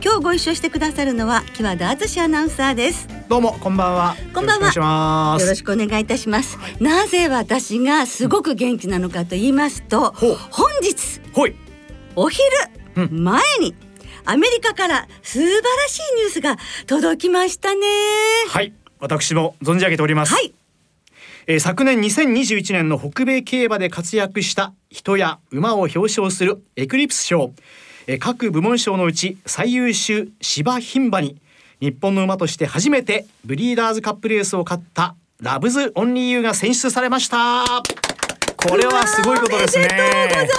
今日ご一緒してくださるのは木和田敦アナウンサーですどうもこんばんは。こんばんは。よろしくお願いいたします。はい、なぜ私がすごく元気なのかと言いますと、うん、本日お昼前にアメリカから素晴らしいニュースが届きましたね。はい、私も存じ上げております。はい。えー、昨年2021年の北米競馬で活躍した人や馬を表彰するエクリプス賞、えー、各部門賞のうち最優秀芝牝馬に日本の馬として初めてブリーダーズカップレースを勝ったラブズオンリーユーが選出されました。これはすごいことですね。ありがとうございま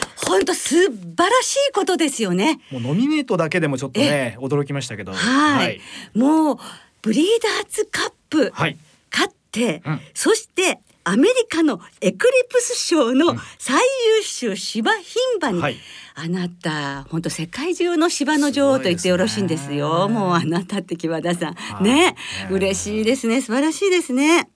す。本当素晴らしいことですよね。もうノミネートだけでもちょっとね驚きましたけど。はい、もうブリーダーズカップ、はい、勝って、うん、そしてアメリカのエクリプス賞の最優秀芝牝馬に、うんはい。あなた本当世界中の芝の女王と言ってよろしいんですよ。すもうあなたって木和田さん。ね、ね嬉しいですね。素晴らしいですね。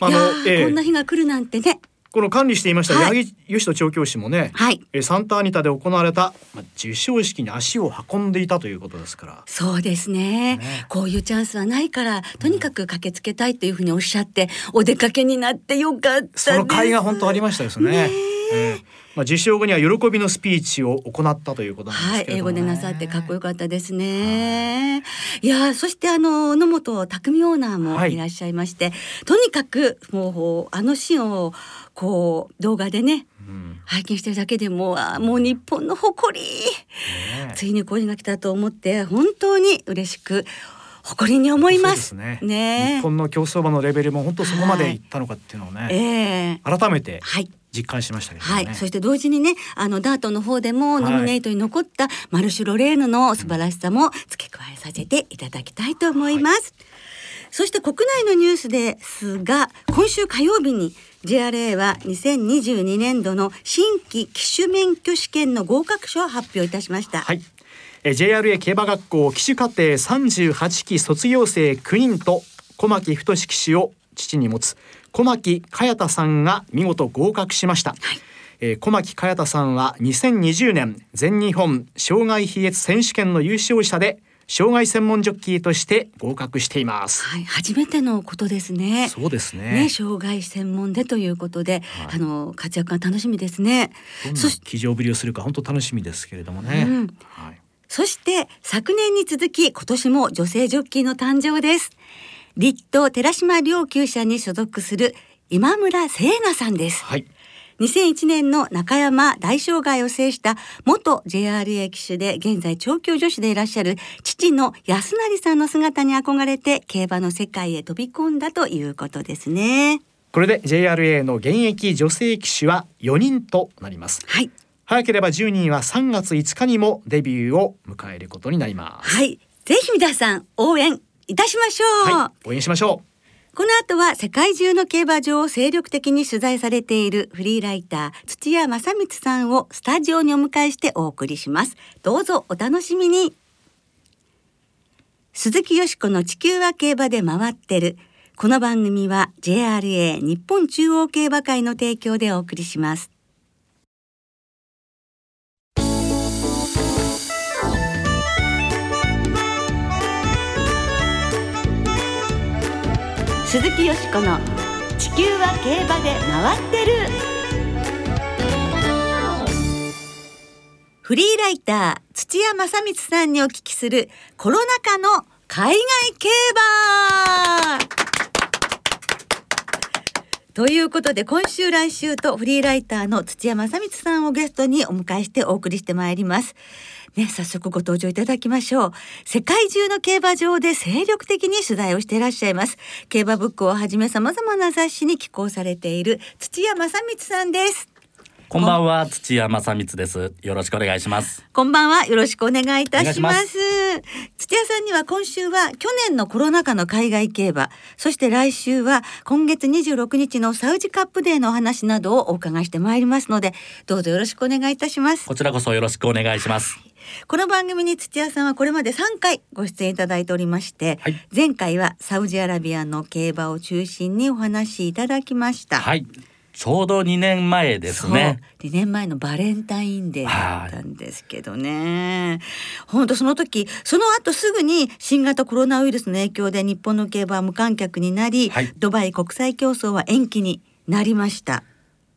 いや、えー、こんな日が来るなんてね。この管理していました八木義人調教師もね、はい、えサンタアニタで行われた、まあ、授賞式に足を運んでいたということですから。そうですね、ね、こういうチャンスはないからとにかく駆けつけたいというふうにおっしゃって、うん、お出かけになってよかったその会が本当ありましたですね。ねえ。ーまあ、受賞後には喜びのスピーチを行ったということなんですけど、ね、はい、英語でなさってかっこよかったですね。い。やそしてあの野本匠オーナーもい。らっしゃいまして、はい、とにかくもうあのシーンをこう動画でね、うん、拝見してるだけでもあもう日本の誇り、ね、ついにこれが来たと思って本当に嬉しく誇りに思います。ね。ね日本の競走馬のレベルも本当そこまでい。ったのかっていうのをね、はいえ。ー、改めて、はい。実感しましたね、はい、そして同時にねあのダートの方でもノミネートに残ったマルシュロレーヌの素晴らしさも付け加えさせていただきたいと思います、はい、そして国内のニュースですが今週火曜日に JRA は2022年度の新規騎手免許試験の合格書を発表いたしました。はい。JRA 競馬学校騎手課程38期卒業生9人と小牧太騎手を父に持つ小牧かやたさんが見事合格しました、はい。えー、小牧かやたさんは2020年全日本障害飛越選手権の優勝者で障害専門ジョッキーとして合格しています。はい、初めてのことですね。そうですね。ね、障害専門でということで、はい、あの活躍が楽しみですね。そして騎乗ぶりをするか本当楽しみですけれどもね。うん、はい。そして昨年に続き今年も女性ジョッキーの誕生です。立東寺島両厩舎に所属する今村聖奈さんです。はい。2001年の中山大障害を制した元 JRA 騎手で現在調教女子でいらっしゃる父の安成さんの姿に憧れて競馬の世界へ飛び込んだということですね。これで JRA の現役女性騎手は4人となります。はい。早ければ10人は3月5日にもデビューを迎えることになります。はい。ぜひ皆さん応援いたしましょう、はい、応援しましょうこの後は世界中の競馬場を精力的に取材されているフリーライター土屋正光さんをスタジオにお迎えしてお送りします。どうぞお楽しみに。鈴木よしこの地球は競馬で回ってる。この番組は JRA 日本中央競馬会の提供でお送りします。鈴木よしこの「地球は競馬で回ってる」フリーライター土屋正光さんにお聞きするコロナ禍の海外競馬ということで今週来週とフリーライターの土屋正光さんをゲストにお迎えしてお送りしてまいります。ね、早速ご登場いただきましょう。世界中の競馬場で精力的に取材をしていらっしゃいます。競馬ブックをはじめ様々な雑誌に寄稿されている土屋正光さんです。こんばんは土屋正光ですよろしくお願いしますこんばんはよろしくお願いいたしますお願いし土屋さんには今週は去年のコロナ禍の海外競馬そして来週は今月26日のサウジカップデーのお話などをお伺いしてまいりますのでどうぞよろしくお願いいたしますこちらこそよろしくお願いしますこの番組に土屋さんはこれまで3回ご出演いただいておりまして、はい。前回はサウジアラビアの競馬を中心にお話しいただきました。はい。ちょうど2年前ですね。そう。2年前のバレンタインデーだったんですけどね。本当その時その後すぐに新型コロナウイルスの影響で日本の競馬は無観客になり、はい。ドバイ国際競争は延期になりました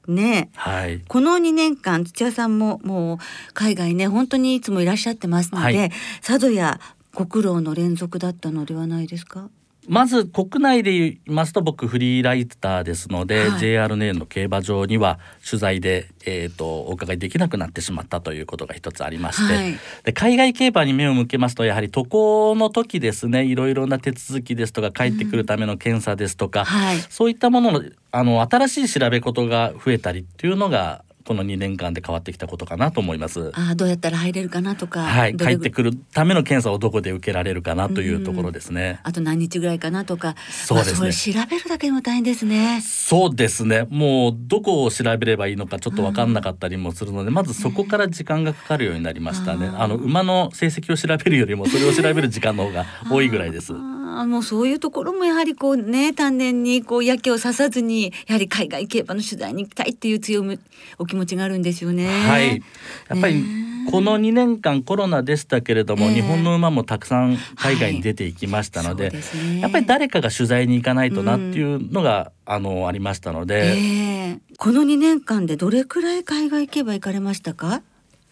ねえ。はい。この2年間土屋さんももう海外ね本当にいつもいらっしゃってますので、はい。佐渡やご苦労の連続だったのではないですか？まず国内で言いますと僕フリーライターですので、はい。JRN の競馬場には取材で、えー、とお伺いできなくなってしまったということが一つありまして、はい。で海外競馬に目を向けますとやはり渡航の時ですねいろいろな手続きですとか帰ってくるための検査ですとか、はい。そういったもののあの新しい調べ事が増えたりっていうのがこの2年間で変わってきたことかなと思います。あーどうやったら入れるかなとか、はい、帰ってくるための検査をどこで受けられるかなというところですね。あと何日ぐらいかなとかそうですね調べるだけでも大変ですね。そうですねもうどこを調べればいいのかちょっと分かんなかったりもするので、まずそこから時間がかかるようになりましたね。あの馬の成績を調べるよりもそれを調べる時間の方が多いぐらいです。あーもうそういうところもやはりこうね丹念にこうやけを刺さずにやはり海外競馬の取材に行きたいっていう強いお気持ちがあるんですよね。はい、やっぱりね。この2年間コロナでしたけれども、ええ。日本の馬もたくさん海外に出ていきましたので,、そうですね。やっぱり誰かが取材に行かないとなっていうのが、あのありましたので、ええ。この2年間でどれくらい海外競馬行かれましたか？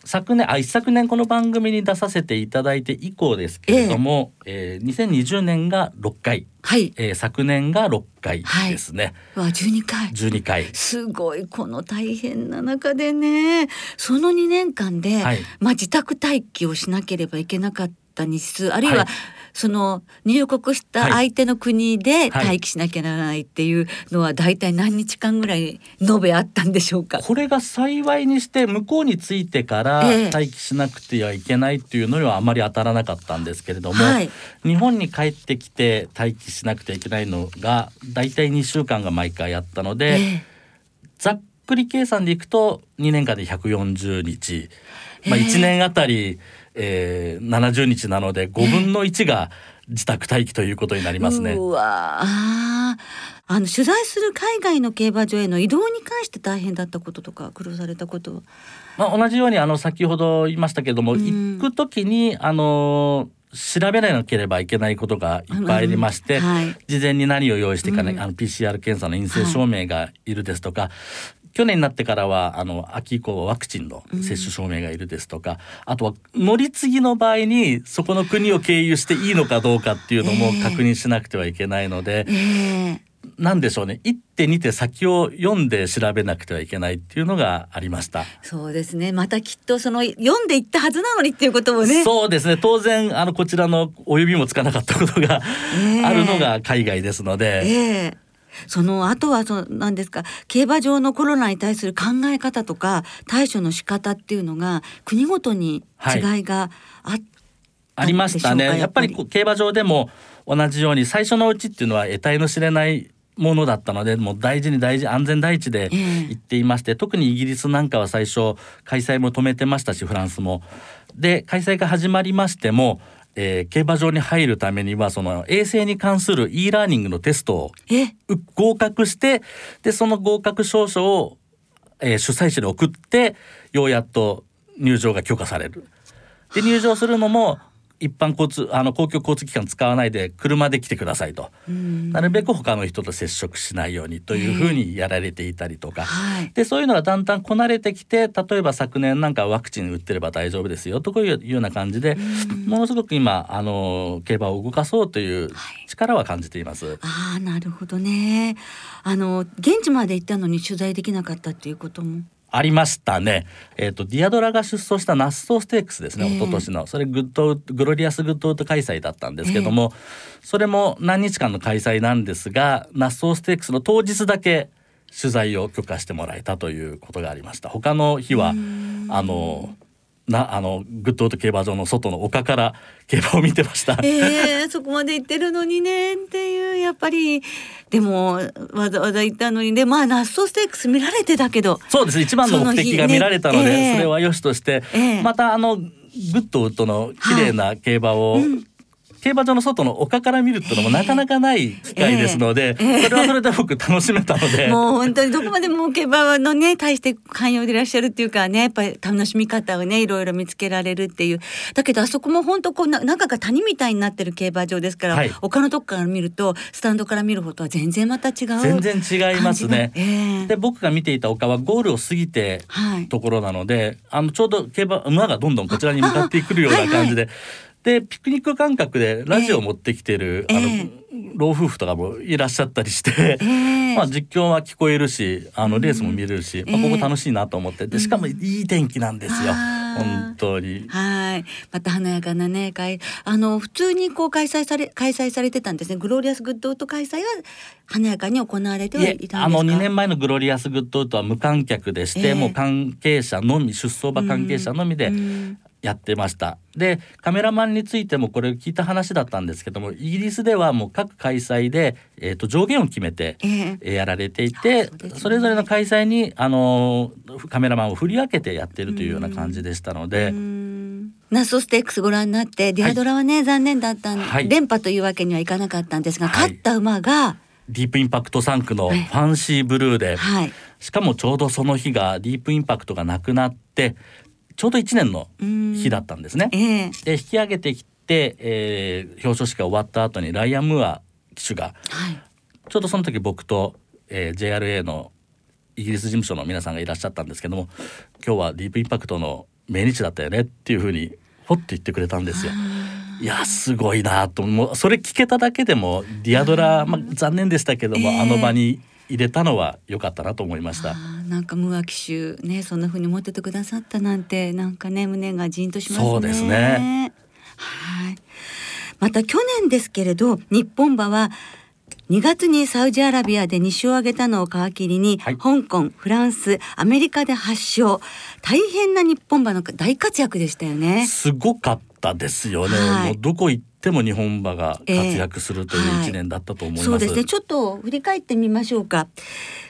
昨年あ一昨年この番組に出させていただいて以降ですけれども、えー2020年が6回、はい。えー昨年が6回ですね、わ12回。12回。すごいこの大変な中でね。その2年間で、はい。まあ、自宅待機をしなければいけなかった日数あるいは、はいその入国したはい。相手の国ではい。待機しなきゃならないっていうのは大体何日間ぐらい延べあったんでしょうか？これが幸いにして向こうに着いてからええ。待機しなくてはいけないっていうのにはあまり当たらなかったんですけれども、はい。日本に帰ってきて待機しなくてはいけないのが大体2週間が毎回あったので、えざっくり計算でいくと2年間で140日、まあ、ええ。1年あたり、えー、70日なので5分の1が自宅待機ということになりますね。うわあー。あの取材する海外の競馬場への移動に関して大変だったこととか苦労されたこと。はまあ、同じようにあの先ほど言いましたけれども、うん。行く時にあの調べなければいけないことがいっぱいありまして、うんはい事前に何を用意していかない、うんあの PCR 検査の陰性証明がいるですとか、去年になってからはあの秋以降はワクチンの接種証明がいるですとか、あとは乗り継ぎの場合にそこの国を経由していいのかどうかっていうのもええ。確認しなくてはいけないので、ええ。なんでしょうね。一手二手先を読んで調べなくてはいけないっていうのがありました。そうですね。またきっとその読んでいったはずなのにっていうこともね。そうですね。当然あのこちらのお指もつかなかったことがええ。あるのが海外ですので、ええその後はその何ですか競馬場のコロナに対する考え方とか対処の仕方っていうのが国ごとに違いがあっありましたね。やっぱり。競馬場でも同じように最初のうちっていうのは得体の知れないものだったのでもう大事に大事安全第一でええ。行っていまして、特にイギリスなんかは最初開催も止めてましたしフランスも。で開催が始まりましても、えー競馬場に入るためにはその衛生に関する e ラーニングのテストを合格してでその合格証書を、えー主催者に送ってようやっと入場が許可される。で入場するのも一般交通あの公共交通機関使わないで車で来てくださいと。うん。なるべく他の人と接触しないようにというふうにやられていたりとか、はい。でそういうのがだんだんこなれてきて例えば昨年なんかワクチン打ってれば大丈夫ですよというような感じでものすごく今あの競馬を動かそうという力は感じています。ああなるほどね。あの現地まで行ったのに取材できなかったっていうこともありましたね。えっ、とディアドラが出走したナッソーステークスですね、ええ。一昨年の。それグッドグロリアスグッドウッド開催だったんですけども、それも何日間の開催なんですがナッソーステークスの当日だけ取材を許可してもらえたということがありました。他の日はあのなあのグッドウッド競馬場の外の丘から 競馬を見てました。えー、そこまで行ってるのにねっていうやっぱりでもわざわざ行ったのにでまあナッソステークス見られてたけどそうです。一番の目的が見られたのでそ,、ねえ。えれはよしとして、ええ。またあのグッドウッドの綺麗な競馬を、うん競馬場の外の丘から見るっていうのもなかなかない機会ですので、ええそれはそれで僕楽しめたので。もう本当にどこまでも競馬のね対して寛容でいらっしゃるっていうかねやっぱり楽しみ方をねいろいろ見つけられるっていう。だけどあそこも本当こうな中が谷みたいになってる競馬場ですから、はい。他のとこから見るとスタンドから見る方とは全然また違う全然違いますね。ええ。で僕が見ていた丘はゴールを過ぎてはい。ところなのであのちょうど競馬馬がどんどんこちらに向かってくるような感じで。でピクニック感覚でラジオを持ってきてる、ええ。あのえ老夫婦とかもいらっしゃったりして、ええ。まあ、実況は聞こえるしあのレースも見れるし、まあ、ええ。ここ楽しいなと思って。でしかもいい天気なんですよ、あー。本当に。はい、また華やかなね会あの普通にこう開催され開催されてたんですね。グローリアスグッドウッド開催は華やかに行われてはいいたんですか？あの2年前のグロリアスグッドウッドは無観客でして、ええ。もう関係者のみ出走馬関係者のみでうんやってました。でカメラマンについてもこれ聞いた話だったんですけどもイギリスではもう各開催で、えー、と上限を決めて、ええ。えーやられていてあそうですね。それぞれの開催にあのーカメラマンを振り分けてやってるというような感じでしたので。うん。ナッソステークスご覧になってディアドラはね、残念だったん、はい。連覇というわけにはいかなかったんですが、はい。勝った馬がディープインパクト3区のフはい。ァンシーブルーで、はい。しかもちょうどその日がディープインパクトがなくなってちょうど1年の日だったんですね。ええ。で引き上げてきて、えー表彰式が終わった後にライアン・ムーア騎手がはい。ちょうどその時僕と、えー JRA のイギリス事務所の皆さんがいらっしゃったんですけども今日はディープインパクトの命日だったよねっていうふうにほって言ってくれたんですよ。いやすごいなともう。それ聞けただけでもディアドラ、まあ、残念でしたけども、ええ。あの場に入れたのは良かったなと思いました。なんかムーア騎手ねそんな風に思っててくださったなんてなんかね胸がじんとしますね。そうですねはい。また去年ですけれど日本馬は2月にサウジアラビアで2勝を挙げたのを皮切りに、はい香港フランスアメリカで8勝大変な日本馬の大活躍でしたよね。すごかったですよね、はい。どこ行っても日本馬が活躍するというええ一年だったと思います。そうですね。ちょっと振り返ってみましょうか。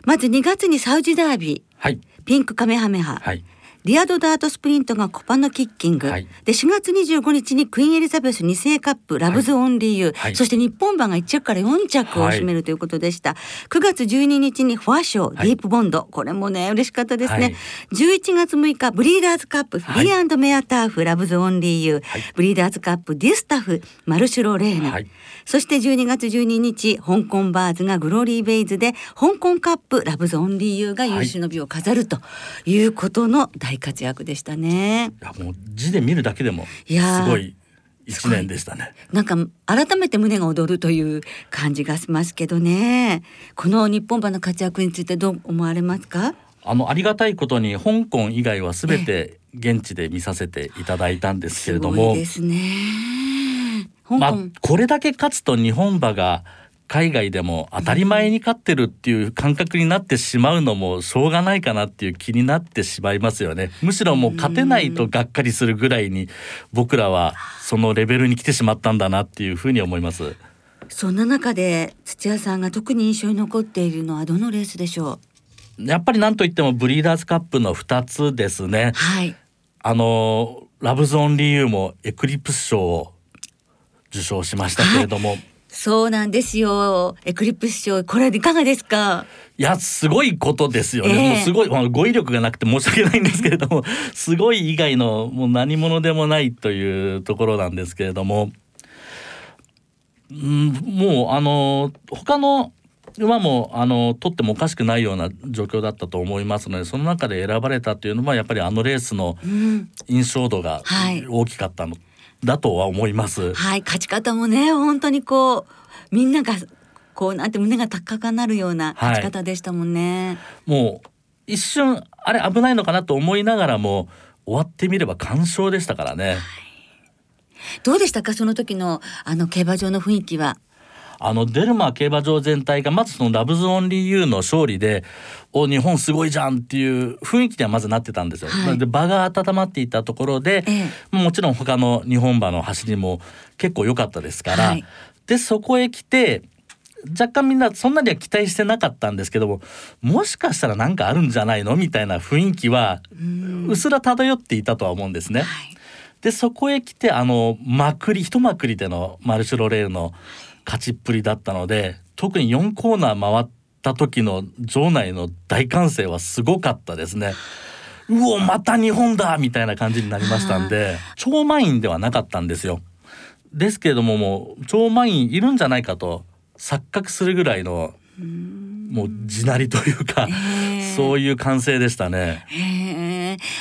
まず2月にサウジダービはい。ーピンクカメハメハ、はいリアドダートスプリントがコパのキッキング、はい。で4月25日にクイーンエリザベス2世カップラブズオンリーユー、はい。そして日本馬が1着から4着を占めるということでした、9月12日にフォア賞デはい。ィープボンド、これもね嬉しかったですね、はい。11月6日ブリーダーズカップフィリー＆メアターフラヴズオンリーユー、はい。ブリーダーズカップディスタフマルシュロレーナ、はい。そして12月12日香港ヴァーズがグローリーベイズで香港カップラヴズオンリーユーが有終の美を飾るということの大活躍でしたね。いやもう字で見るだけでもすごい一年でしたね。なんか改めて胸が躍るという感じがしますけどね。この日本馬の活躍についてどう思われますか？あのありがたいことに香港以外はすべて現地で見させていただいたんですけれどすごもいですね。香港、まあこれだけ勝つと日本馬が海外でも当たり前に勝ってるっていう感覚になってしまうのもしょうがないかなっていう気になってしまいますよね。むしろもう勝てないとがっかりするぐらいに僕らはそのレベルに来てしまったんだなっていうふうに思います。そんな中で土屋さんが特に印象に残っているのはどのレースでしょやっぱりなんといってもブリーダーズカップの2つですね。う。はい。あのラブズオンリーユーもエクリプス賞を受賞しましたけれども、そうなんですよ。エクリプス賞これいかがですか？いやすごいことですよね、ええもうすごい、まあ、語彙力がなくて申し訳ないんですけれども すごい以外のもう何者でもないというところなんですけれども、うん、もうあの他の馬もあの取ってもおかしくないような状況だったと思いますのでその中で選ばれたというのはやっぱりあのレースのうん。印象度がはい大きかったのだとは思います。はい、勝ち方もね、本当にこうみんながこうなんて胸が高くなるような勝ち方でしたもんね。もう一瞬あれ危ないのかなと思いながらも終わってみれば完勝でしたからね。どうでしたかその時のあの競馬場の雰囲気は？あのデルマー競馬場全体がまずそのラブズオンリーユーの勝利でお日本すごいじゃんっていう雰囲気ではまずなってたんですよ。はい。で場が温まっていたところで、えもちろん他の日本馬の走りも結構良かったですから、はい。でそこへ来て若干みんなそんなには期待してなかったんですけどももしかしたら何かあるんじゃないのみたいな雰囲気はうすら漂っていたとは思うんですね。はい。でそこへ来てあのまくり一まくりでのマルシュロレールの勝ちっぷりだったので特に4コーナー回った時の場内の大歓声はすごかったですね。うおまた日本だみたいな感じになりましたんで超満員ではなかったんですよ。ですけれどももう超満員いるんじゃないかと錯覚するぐらいのもう地鳴りというかへーそういう歓声でしたね。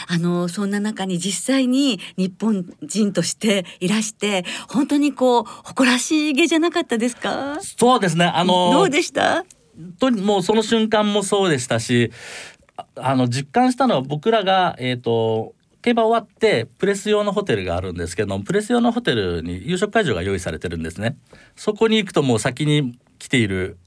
あのそんな中に実際に日本人としていらして本当にこう誇らしげじゃなかったですか？そうですね。あのどうでした？ともうその瞬間もそうでしたしああの実感したのは僕らがえっ、と競馬終わってプレス用のホテルがあるんですけどプレス用のホテルに夕食会場が用意されてるんですね。そこに行くともう先に来ている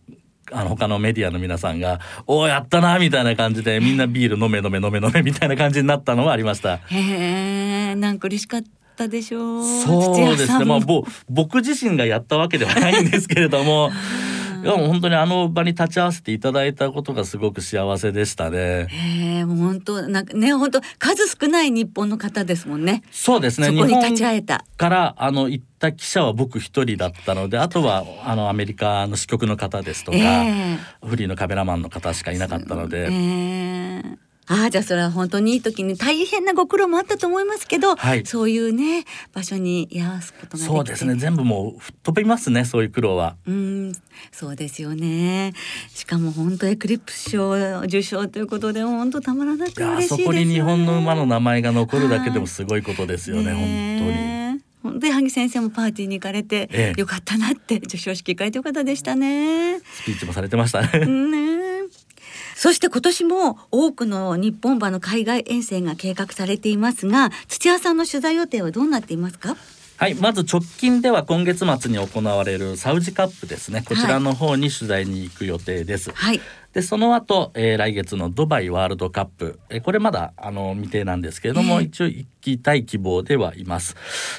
あの他のメディアの皆さんが「おおやったな」みたいな感じでみんなビール飲め飲め飲め飲めみたいな感じになったのはありました。へえなんか嬉しかったでしょうそうですね。まあ、もぼ僕自身がやったわけではないんですけれども。いやもう本当にあの場に立ち会わせていただいたことがすごく幸せでしたね。へえもう本当なんかね本当数少ない日本の方ですもんねそうですね。そこに日本立ち会えたからあの行った記者は僕一人だったので、あとはあのアメリカの支局の方ですとか、えフリーのカメラマンの方しかいなかったので、ええああじゃあそれは本当にいい時に大変なご苦労もあったと思いますけど、はいそういうね場所に居合わすことができてそうですね。全部もう吹っ飛びますね。そういう苦労は。うん、そうですよね。しかも本当エクリプス賞受賞ということで本当たまらなく嬉しいですよね。そこに日本の馬の名前が残るだけでもすごいことですよね。本当に。ねえ本当に萩先生もパーティーに行かれて、ええよかったなって受賞式会という方でしたね。スピーチもされてましたね。ねえそして今年も多くの日本馬の海外遠征が計画されていますが土屋さんの取材予定はどうなっていますか？はい、まず直近では今月末に行われるサウジカップですね。こちらの方に取材に行く予定です。はいでその後、えー来月のドバイワールドカップ、えーこれまだあの未定なんですけれども、ええ一応行きたい希望ではいます。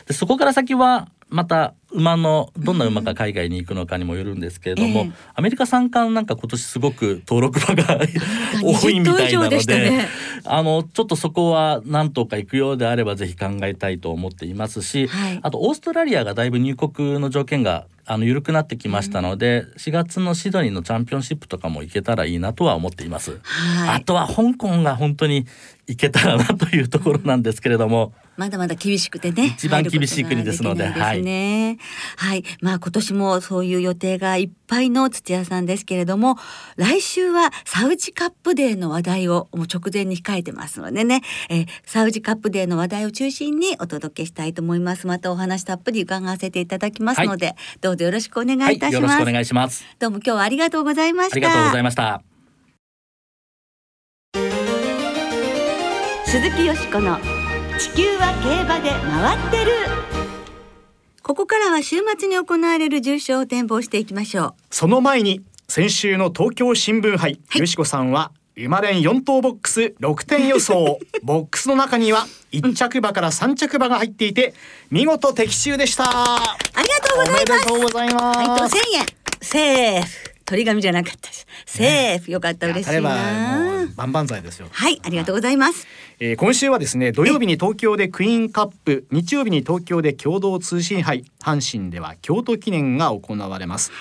でそこから先はまた馬のどんな馬が海外に行くのかにもよるんですけれども、ええアメリカ三冠なんか今年すごく登録馬が 多いみたいなの20頭以上でしたでね。あのちょっとそこは何とか行くようであればぜひ考えたいと思っていますし、はい。あとオーストラリアがだいぶ入国の条件があの緩くなってきましたので、4月のシドニーのチャンピオンシップとかも行けたらいいなとは思っています。はいあとは香港が本当に行けたらなというところなんですけれども、まだまだ厳しくてね。一番厳しい国ですのでですね。はい、まあ今年もそういう予定がいっぱいの土屋さんですけれども、来週はサウジカップデーの話題をもう直前に控えてますのでね、えーサウジカップデーの話題を中心にお届けしたいと思います。またお話たっぷり伺わせていただきますので、どうぞよろしくお願はいい、いたします。よろしくお願いします。どうも今日はありがとうございました。ありがとうございました。鈴木よしこの地球は競馬で回ってるここからは週末に行われる重賞を展望していきましょうその前に先週の東京新聞杯、はいよしこさんは馬連4頭ボックス6点予想。ボックスの中には1着馬から3着馬が入っていて見事的中でした。ありがとうございます。おめでとうございます、配当1000円。セーフ。取り紙じゃなかったです。セーフ。よかった嬉しいな。う万々歳ですよ。はいありがとうございます。えー今週はですね土曜日に東京でクイーンカップ日曜日に東京で共同通信杯阪神では京都記念が行われます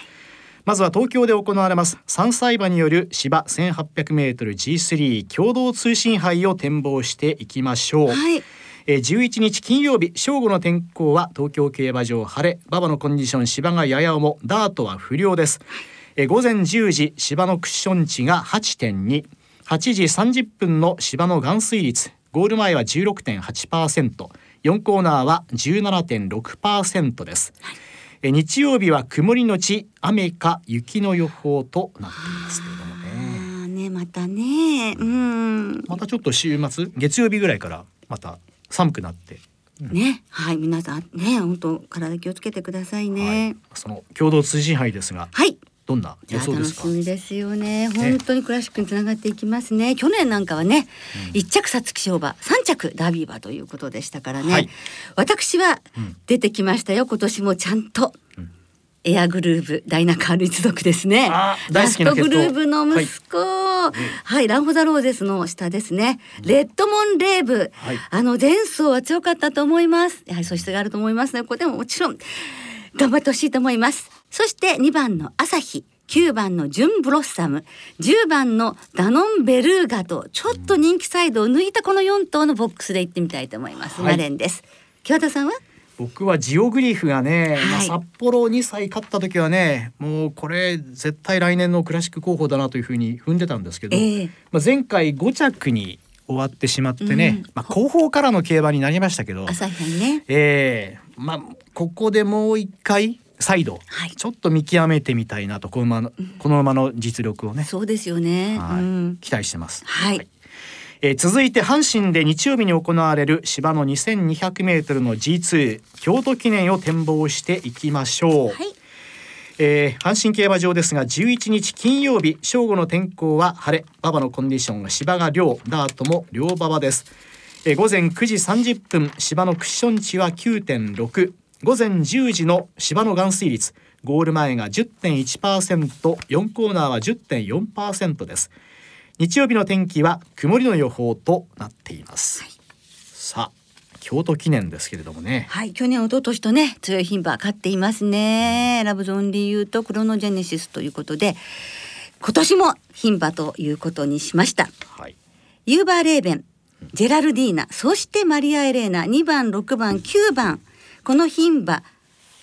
まずは東京で行われます。3歳馬による芝 1800m G3 共同通信杯を展望していきましょう、はい。えー11日金曜日正午の天候は東京競馬場晴れ。馬場のコンディション芝がやや重。ダートは不良です、えー午前10時芝のクッション値が8.28時30分の芝の含水率。ゴール前は 16.8%4 コーナーは17.6%です、えー日曜日は曇りのち雨か雪の予報となっていますけれどもね。ねまたね。うん。またちょっと週末月曜日ぐらいからまた寒くなって。ね、はい、皆さんね、本当体気をつけてくださいね。その共同通信杯ですが。はい。どんな予想ですか？しみですよね。本当にクラシックにつながっていきますね。去年なんかはね、一、着皐月賞馬、三着ダービー馬ということでしたからね。はい私はうん出てきましたよ。今年もちゃんと。エアグルーブダイナカール一族ですね。ラストグルーブの息子、ははいい、ランホザローゼスの下ですね。レッドモンレーブ、はいあの前走は強かったと思います。やはり素質があると思いますね。ここでももちろん頑張ってほしいと思います。そして2番の朝日。9番のジュンブロッサム10番のダノンベルーガとちょっと人気サイドを抜いたこの4頭のボックスで行ってみたいと思います。はいナレンです。清田さんは？僕はジオグリフがね、まあはい札幌2歳勝った時はねもうこれ絶対来年のクラシック候補だなというふうに踏んでたんですけど、ええまあ、前回5着に終わってしまってね、うんまあ、後方からの競馬になりましたけど、朝日杯ね。ええまあここでもう一回再度、はい。ちょっと見極めてみたいなとこの馬のこの馬の実力をね、そうですよね。はい。うん、期待してます。はい。えー続いて阪神で日曜日に行われる芝の 2200m の G2 京都記念を展望していきましょう、はい。えー阪神競馬場ですが11日金曜日正午の天候は晴れ馬場のコンディションが芝が良ダートも良馬場です、えー午前9時30分芝のクッション値は9.6午前10時の芝の含水率。ゴール前が 10.1%4 コーナーは10.4%です。日曜日の天気は曇りの予報となっています、さあ京都記念ですけれどもね。はい、去年一昨年とね強い牝馬勝っていますね。ラブゾンリーとクロノジェネシスということで今年も牝馬ということにしました。はい。ユーバーレーベン、ジェラルディーナ、そしてマリアエレーナ2番6番9番この牝馬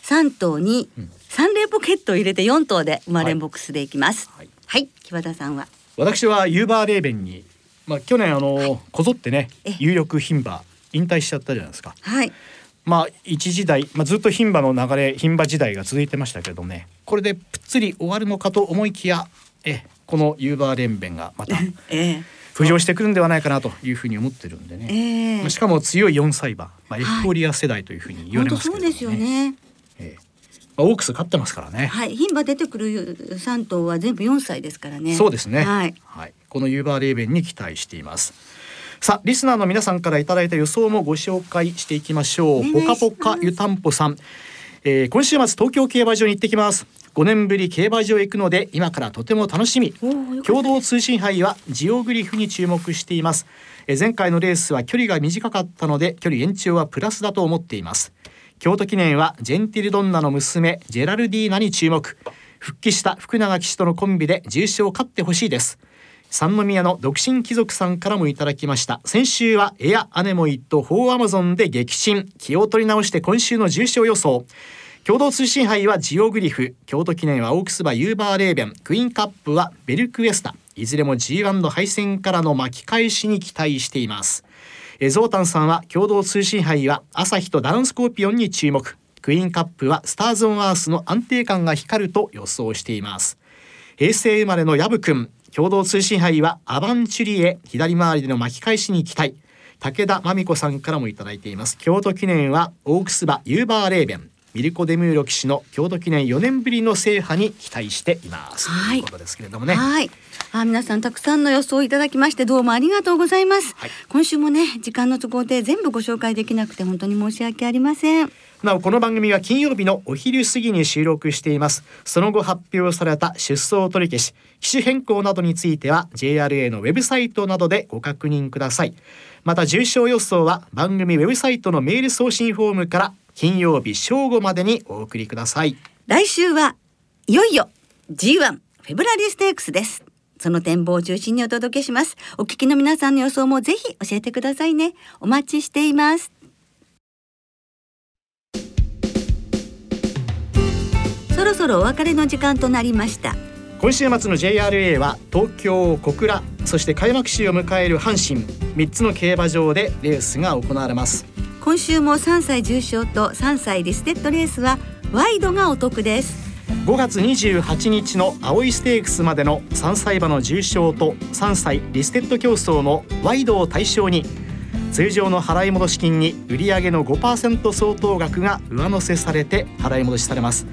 3頭にサンレーポケットを入れて4頭で生まれんボックスでいきます。はい。はい、木和田さんは？私はユーバーレーベンに、まあ、去年あの、こぞってねえ有力牝馬引退しちゃったじゃないですか。はい。まあ一時代、まあ、ずっと牝馬の流れ牝馬時代が続いてましたけどね。これでぷっつり終わるのかと思いきやえこのユーバーレーベンがまた ええ浮上してくるんではないかなというふうに思ってるんでね、ええまあ、しかも強い4歳馬、まあ、エフフォーリア世代というふうに言われますそうですよね。ええまあ、オークス勝ってますからね、はい、牝馬出てくる3頭は全部4歳ですからね。そうですね。はい。このユーバーレーベンに期待しています。さあ、リスナーの皆さんからいただいた予想もご紹介していきましょう。お願いしますポカポカ湯たんぽさん、えー今週末東京競馬場に行ってきます。5年ぶり競馬場へ行くので今からとても楽しみ。共同通信杯はジオグリフに注目しています。えー前回のレースは距離が短かったので距離延長はプラスだと思っています。京都記念はジェンティルドンナの娘ジェラルディーナに注目。復帰した福永騎手とのコンビで重賞を勝ってほしいです。三宮の独身貴族さんからもいただきました。先週はエアアネモイとフォーアマゾンで激震。気を取り直して今週の重賞予想共同通信杯はジオグリフ。京都記念はオークス馬ユーバーレーベン。クイーンカップはベルクレスタ。いずれも G1 の敗戦からの巻き返しに期待しています。えゾータンさんは共同通信杯はアサヒとダノンスコーピオンに注目。クイーンカップはスターズオンアースの安定感が光ると予想しています。平成生まれのヤブくん共同通信杯はアバンチュリエ左回りでの巻き返しに期待。武田真美子さんからもいただいています。京都記念はオークス馬ユーバーレーベン。ミルコ・デムーロ騎手の京都記念4年ぶりの制覇に期待しています、はいということですけれどもねはい。あ、皆さんたくさんの予想をいただきましてどうもありがとうございます。はい今週もね時間の都合で全部ご紹介できなくて本当に申し訳ありません。なおこの番組は金曜日のお昼過ぎに収録していますその後発表された出走取り消し機種変更などについては JRA のウェブサイトなどでご確認くださいまた重賞予想は番組ウェブサイトのメール送信フォームから金曜日正午までにお送りください来週はいよいよ G1 フェブラリーステークスです。その展望を中心にお届けします。お聞きの皆さんの予想もぜひ教えてくださいね。お待ちしています。そろそろお別れの時間となりました。今週末の JRA は東京小倉そして開幕週を迎える阪神3つの競馬場でレースが行われます今週も3歳重賞と3歳リステッドレースはワイドがお得です。5月28日の青いステークスまでの3歳馬の重賞と3歳リステッド競争のワイドを対象に通常の払い戻し金に売上の5%相当額が上乗せされて払い戻しされます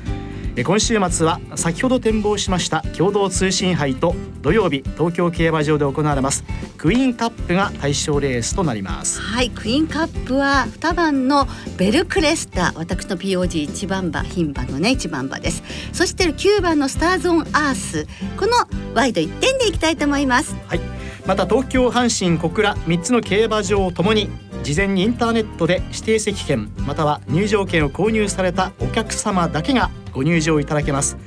今週末は先ほど展望しました共同通信杯と土曜日東京競馬場で行われますクイーンカップが対象レースとなります。はいクイーンカップは2番のベルクレスタ私の POG1 番馬牝馬のね1番馬です。そして9番のスターズオンアースこのワイド1点でいきたいと思います。はい。また東京阪神小倉3つの競馬場ともに事前にインターネットで指定席券または入場券を購入されたお客様だけがご入場いただけます。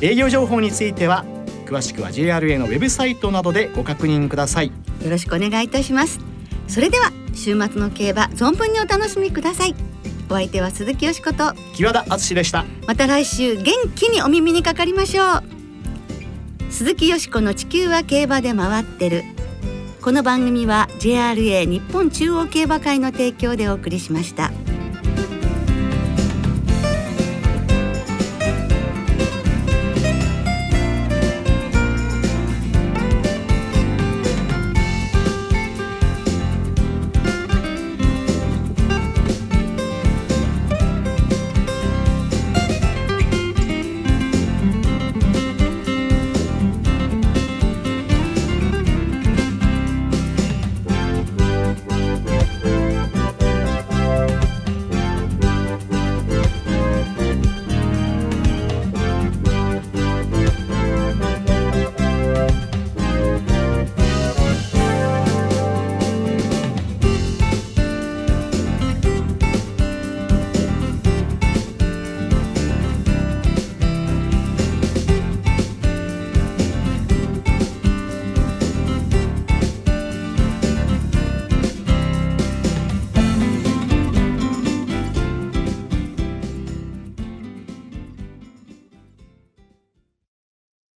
営業情報については詳しくは JRA のウェブサイトなどでご確認ください。よろしくお願いいたします。それでは週末の競馬存分にお楽しみください。お相手は鈴木よしこと木和田敦でした。また来週元気にお耳にかかりましょう。鈴木よしこの地球は競馬で回ってる。この番組は JRA 日本中央競馬会の提供でお送りしました。